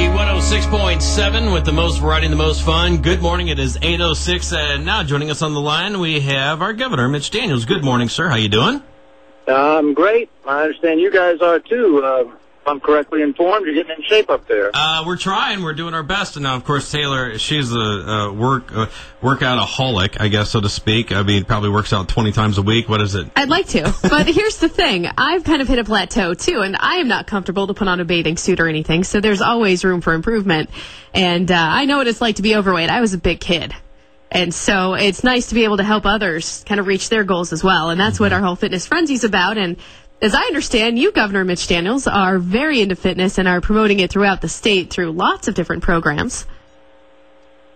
Froggy 106.7 with the most variety and the most fun. Good morning. It is 8.06 and now joining us on the line we have our governor, Mitch Daniels. Good morning, sir. How you doing? I'm great. I understand you guys are too. Uh, I'm correctly informed, you're getting in shape up there. Uh, we're trying. We're doing our best. And now, of course, Taylor, she's a, a work uh, workoutaholic, I guess, so to speak. I mean, probably works out 20 times a week. What is it? I'd like to. But here's the thing. I've kind of hit a plateau, too, and I am not comfortable to put on a bathing suit or anything, so there's always room for improvement. And uh, I know what it's like to be overweight. I was a big kid. And so it's nice to be able to help others kind of reach their goals as well. And that's what our whole fitness frenzy is about. And as I understand, you, Governor Mitch Daniels, are very into fitness and are promoting it throughout the state through lots of different programs.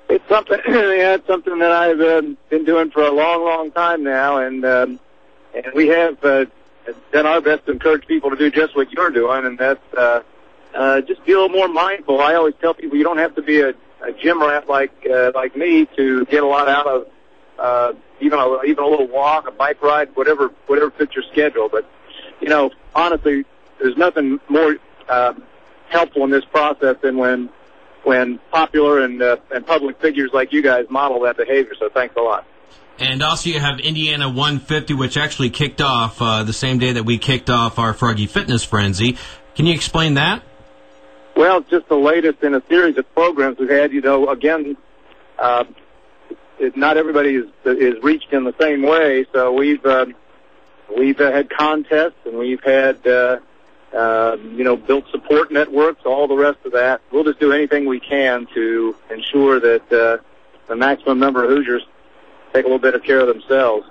It's something. yeah, it's something that I've um, been doing for a long, long time now, and um, and we have uh, done our best to encourage people to do just what you're doing, and that's uh, uh, just be a little more mindful. I always tell people you don't have to be a, a gym rat like uh, like me to get a lot out of uh, even a, even a little walk, a bike ride, whatever whatever fits your schedule, but you know, honestly, there's nothing more uh, helpful in this process than when when popular and uh, and public figures like you guys model that behavior. So thanks a lot. And also, you have Indiana 150, which actually kicked off uh, the same day that we kicked off our Froggy Fitness Frenzy. Can you explain that? Well, just the latest in a series of programs we've had. You know, again, uh, it, not everybody is is reached in the same way. So we've uh, We've uh, had contests and we've had, uh, uh, you know, built support networks, all the rest of that. We'll just do anything we can to ensure that uh, the maximum number of Hoosiers take a little bit of care of themselves.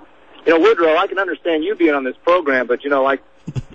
You know, Woodrow, I can understand you being on this program, but you know, like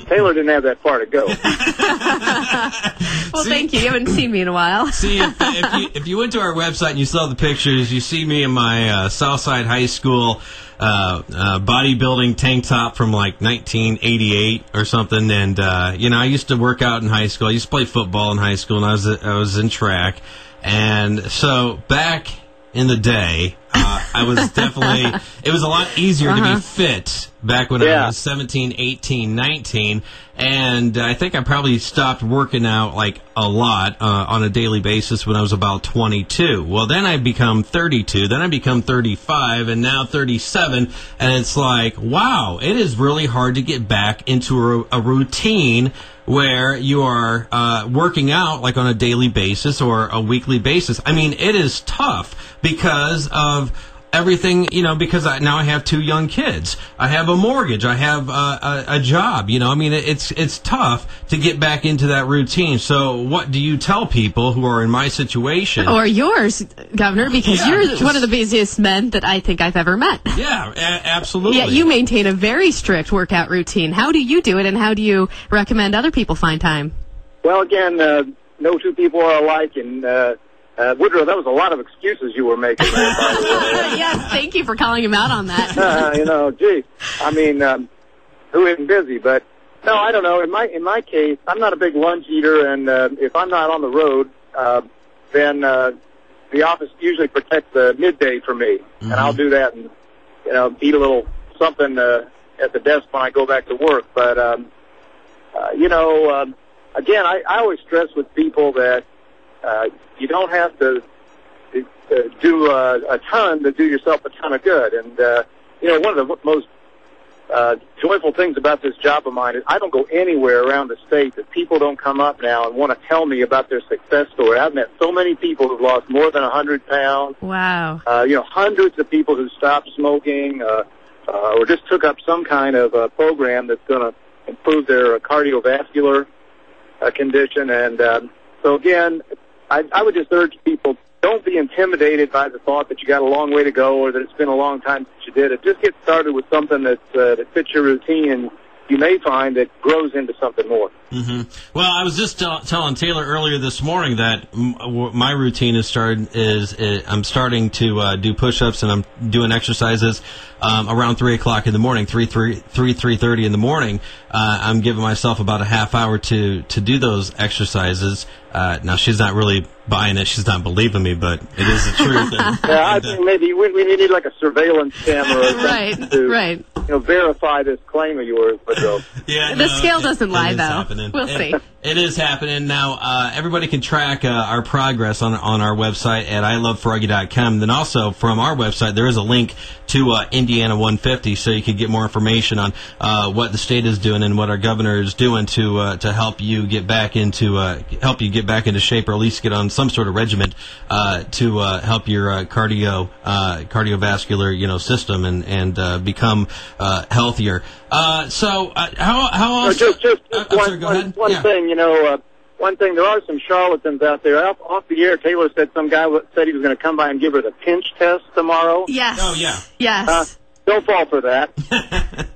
Taylor didn't have that far to go. well, see, thank you. You haven't seen me in a while. see, if, if, you, if you went to our website and you saw the pictures, you see me in my uh, Southside High School uh, uh, bodybuilding tank top from like 1988 or something. And uh, you know, I used to work out in high school. I used to play football in high school, and I was I was in track. And so back in the day, uh, I was definitely. It was a lot easier uh-huh. to be uh-huh. fit back when yeah. I was 17, 18, 19. And I think I probably stopped working out like a lot uh, on a daily basis when I was about 22. Well, then I become 32, then I become 35, and now 37. And it's like, wow, it is really hard to get back into a, a routine where you are uh, working out like on a daily basis or a weekly basis. I mean, it is tough because of everything, you know, because I, now I have two young kids. I have a mortgage. I have a, a, job. You know, I mean, it's it's tough to get back into that routine. So, what do you tell people who are in my situation or yours, Governor? Because yeah, you're one of the busiest men that I think I've ever met. Yeah, a- absolutely. Yeah, you maintain a very strict workout routine. How do you do it, and how do you recommend other people find time? Well, again, uh, no two people are alike, and. Uh, uh, Woodrow, that was a lot of excuses you were making. There, yes, thank you for calling him out on that. uh, you know, gee, I mean, um, who isn't busy? But no, I don't know. In my in my case, I'm not a big lunch eater, and uh, if I'm not on the road, uh, then uh, the office usually protects the midday for me, mm-hmm. and I'll do that and you know eat a little something uh, at the desk when I go back to work. But um, uh, you know, um, again, I, I always stress with people that uh, you don't have to uh, do uh, a ton to do yourself a ton of good. And uh, you know, one of the most uh, joyful things about this job of mine is I don't go anywhere around the state that people don't come up now and want to tell me about their success story. I've met so many people who've lost more than a hundred pounds. Wow. Uh, you know, hundreds of people who stopped smoking uh, uh, or just took up some kind of uh, program that's going to improve their uh, cardiovascular uh, condition. And um, so again, I, I would just urge people don't be intimidated by the thought that you got a long way to go or that it's been a long time since you did it. Just get started with something that uh, that fits your routine, and you may find that grows into something more. Mm-hmm. Well, I was just t- telling Taylor earlier this morning that m- my routine is started is, is I'm starting to uh, do push-ups and I'm doing exercises um, around three o'clock in the morning, three three three three thirty in the morning. Uh, I'm giving myself about a half hour to to do those exercises. Uh, now she's not really buying it; she's not believing me, but it is the truth. And, yeah, I think maybe we, we need like a surveillance camera. right, to, right you know, verify this claim of yours, but uh, Yeah, The scale it- doesn't it lie, though. happening. We'll It- see. It is happening now. Uh, everybody can track uh, our progress on on our website at ilovefroggy.com. Then also from our website, there is a link to uh, Indiana 150, so you can get more information on uh, what the state is doing and what our governor is doing to uh, to help you get back into uh, help you get back into shape, or at least get on some sort of regimen uh, to uh, help your uh, cardio uh, cardiovascular you know system and and uh, become uh, healthier. Uh, so uh, how how No, else? just just, Uh, just one, sorry, one- one Yeah. thing, you know, uh, one thing. There are some charlatans out there. Off, off the air, Taylor said some guy said he was going to come by and give her the pinch test tomorrow. Yes. Oh, yeah. Yes. Uh, don't fall for that.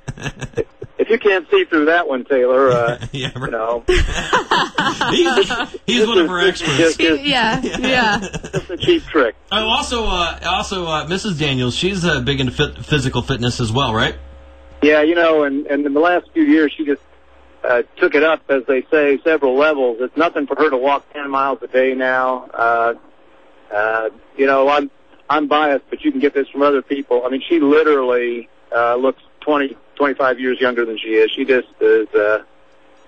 if you can't see through that one, Taylor, uh, Yeah, you right. know, he's, he's one of our experts. just- just- yeah. Yeah. it's a cheap trick. Oh, also, uh, also, uh, Mrs. Daniels, she's uh, big into fit, physical fitness as well, right? Yeah, you know, and, and in the last few years, she just uh, took it up, as they say, several levels. It's nothing for her to walk 10 miles a day now. Uh, uh, you know, I'm I'm biased, but you can get this from other people. I mean, she literally uh, looks 20, 25 years younger than she is. She just is. Uh,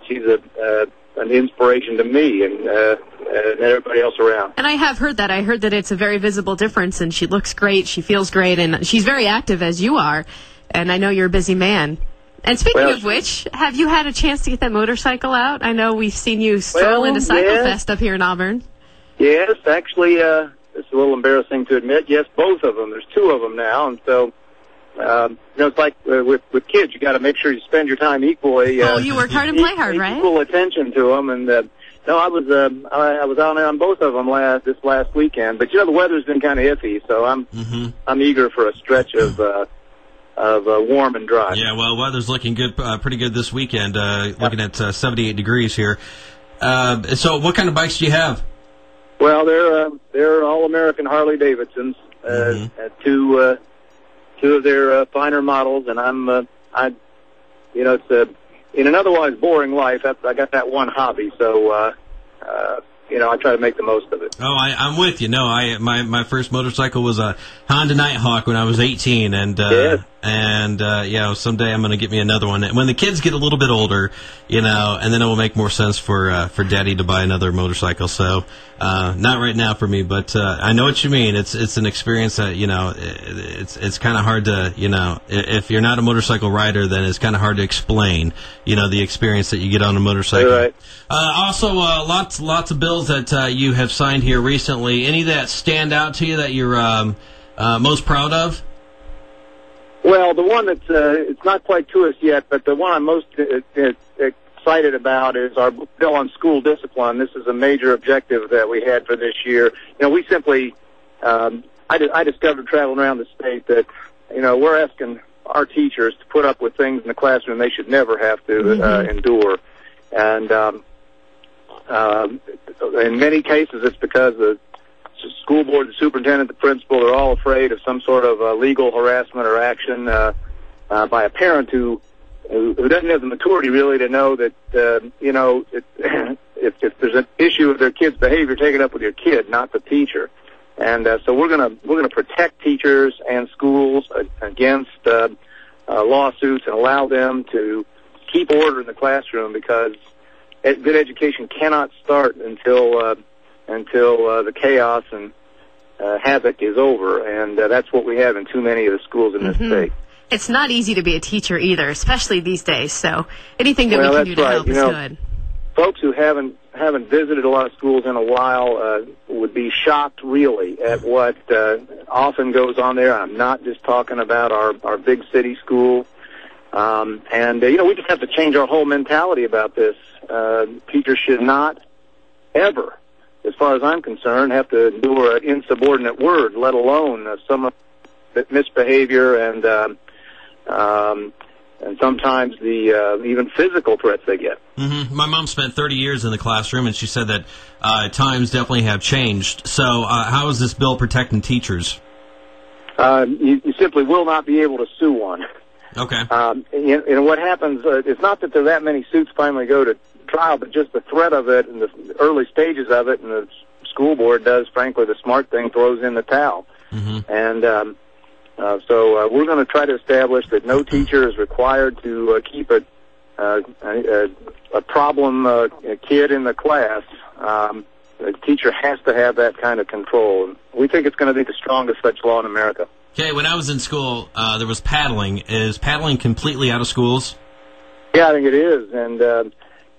she's a uh, an inspiration to me and uh, and everybody else around. And I have heard that. I heard that it's a very visible difference, and she looks great. She feels great, and she's very active as you are. And I know you're a busy man. And speaking Well, of which, have you had a chance to get that motorcycle out? I know we've seen you stroll Well, into Cycle yeah. Fest up here in Auburn. Yes, actually, uh, it's a little embarrassing to admit. Yes, both of them. There's two of them now, and so um, you know, it's like uh, with with kids. You got to make sure you spend your time equally. Uh, Oh, you work hard and play hard, right? Equal attention to them, and uh, no, I was uh, I, I was out on both of them last this last weekend. But you know, the weather's been kind of iffy, so I'm Mm-hmm. I'm eager for a stretch of uh, of uh, warm and dry. Yeah, well, weather's looking good, uh, pretty good this weekend. Uh, looking at uh, 78 degrees here. Uh, so, what kind of bikes do you have? Well, they're uh, they're all American Harley Davidsons. Uh, two uh, two of their uh, finer models, and I'm uh, I, you know, it's uh, in an otherwise boring life. I, I got that one hobby, so uh, uh, you know, I try to make the most of it. Oh, I, I'm with you. No, I my my first motorcycle was a Honda Nighthawk when I was 18, and uh, Yes. And uh, yeah, someday I'm going to get me another one. And When the kids get a little bit older, you know, and then it will make more sense for uh, for Daddy to buy another motorcycle. So, uh, not right now for me, but uh, I know what you mean. It's it's an experience that you know, it's it's kind of hard to you know, if you're not a motorcycle rider, then it's kind of hard to explain, you know, the experience that you get on a motorcycle. Right. Uh, also, uh, lots lots of bills that uh, you have signed here recently. Any that stand out to you that you're um, uh, most proud of? Well, the one that's uh, it's not quite to us yet, but the one I'm most uh, uh, excited about is our bill on school discipline. This is a major objective that we had for this year. You know, we simply um, I, di- I discovered traveling around the state that you know we're asking our teachers to put up with things in the classroom they should never have to uh, endure, and um, um, in many cases it's because the school board, the superintendent, the principal, they're all afraid of some sort of uh, legal harassment or action uh, uh, by a parent who, who doesn't have the maturity really to know that uh, you know it, if if there's an issue with their kid's behavior, take it up with your kid, not the teacher. And uh, so we're gonna we're gonna protect teachers and schools against uh, uh, lawsuits and allow them to keep order in the classroom because good education cannot start until uh, until uh, the chaos and uh, havoc is over, and uh, that's what we have in too many of the schools in this state. It's not easy to be a teacher either, especially these days. So anything that Well, we can do to right. help You is know, good. Folks who haven't haven't visited a lot of schools in a while uh, would be shocked, really, at what uh, often goes on there. I'm not just talking about our our big city school. Um, and uh, you know, we just have to change our whole mentality about this. Uh, teachers should not ever, as far as I'm concerned, have to endure an insubordinate word, let alone uh, some misbehavior and um, um, and sometimes the uh, even physical threats they get. hmm My mom spent 30 years in the classroom, and she said that uh, times definitely have changed. So, uh, how is this bill protecting teachers? Uh, you, you simply will not be able to sue one. Okay. Um, and, and what happens, uh, it's not that there are that many suits finally go to trial, but just the threat of it and the early stages of it, and the school board does, frankly, the smart thing, throws in the towel. hmm And um, Uh, so uh, we're going to try to establish that no teacher is required to uh, keep a, uh, a, a problem uh, a kid in the class. Um, the teacher has to have that kind of control. We think it's going to be the strongest such law in America. Okay, when I was in school, uh, there was paddling. Is paddling completely out of schools? Yeah, I think it is, and uh,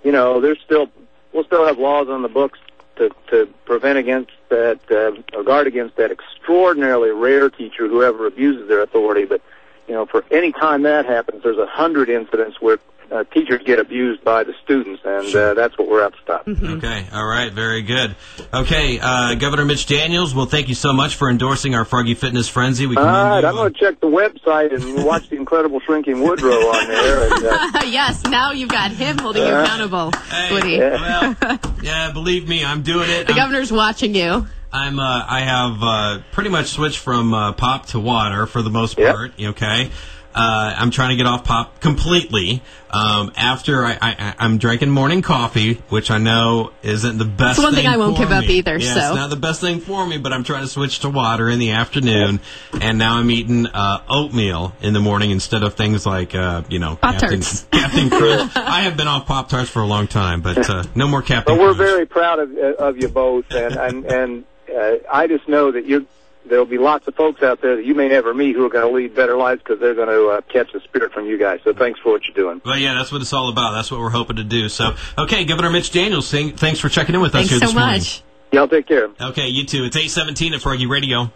you know, there's still we'll still have laws on the books to to prevent against that uh, or guard against that extraordinarily rare teacher who ever abuses their authority. But you know, for any time that happens, there's a hundred incidents where uh, teachers get abused by the students, and uh, that's what we're out to stop. Okay, all right, very good. Okay, uh, Governor Mitch Daniels, well, thank you so much for endorsing our Froggy Fitness Frenzy. We All commend right, you I'm going to check the website and watch the Incredible Shrinking Woodrow on there. And, uh, yes, now you've got him holding you Uh, accountable, Hey, Woody. well, yeah, believe me, I'm doing it. The I'm- governor's watching you. I'm uh, I have uh, pretty much switched from uh, pop to water for the most Yep. part. Okay, uh, I'm trying to get off pop completely. Um, after I, I I'm drinking morning coffee, which I know isn't the best. It's one thing I won't for give up either, Yeah, so. it's not the best thing for me, but I'm trying to switch to water in the afternoon, and now I'm eating uh, oatmeal in the morning instead of things like uh, you know Captain, Pop-Tarts. Captain Crunch. I have been off Pop Tarts for a long time, but uh, no more Captain. but we're Crunch. very proud of, of you both, and and, and uh, I just know that you there'll be lots of folks out there that you may never meet who are going to lead better lives because they're going to uh, catch the spirit from you guys. So thanks for what you're doing. Well, yeah, that's what it's all about. That's what we're hoping to do. So, okay, Governor Mitch Daniels, thank- thanks for checking in with us Thanks here so this morning. much. Y'all take care. Okay, you too. It's 817 at Froggy Radio.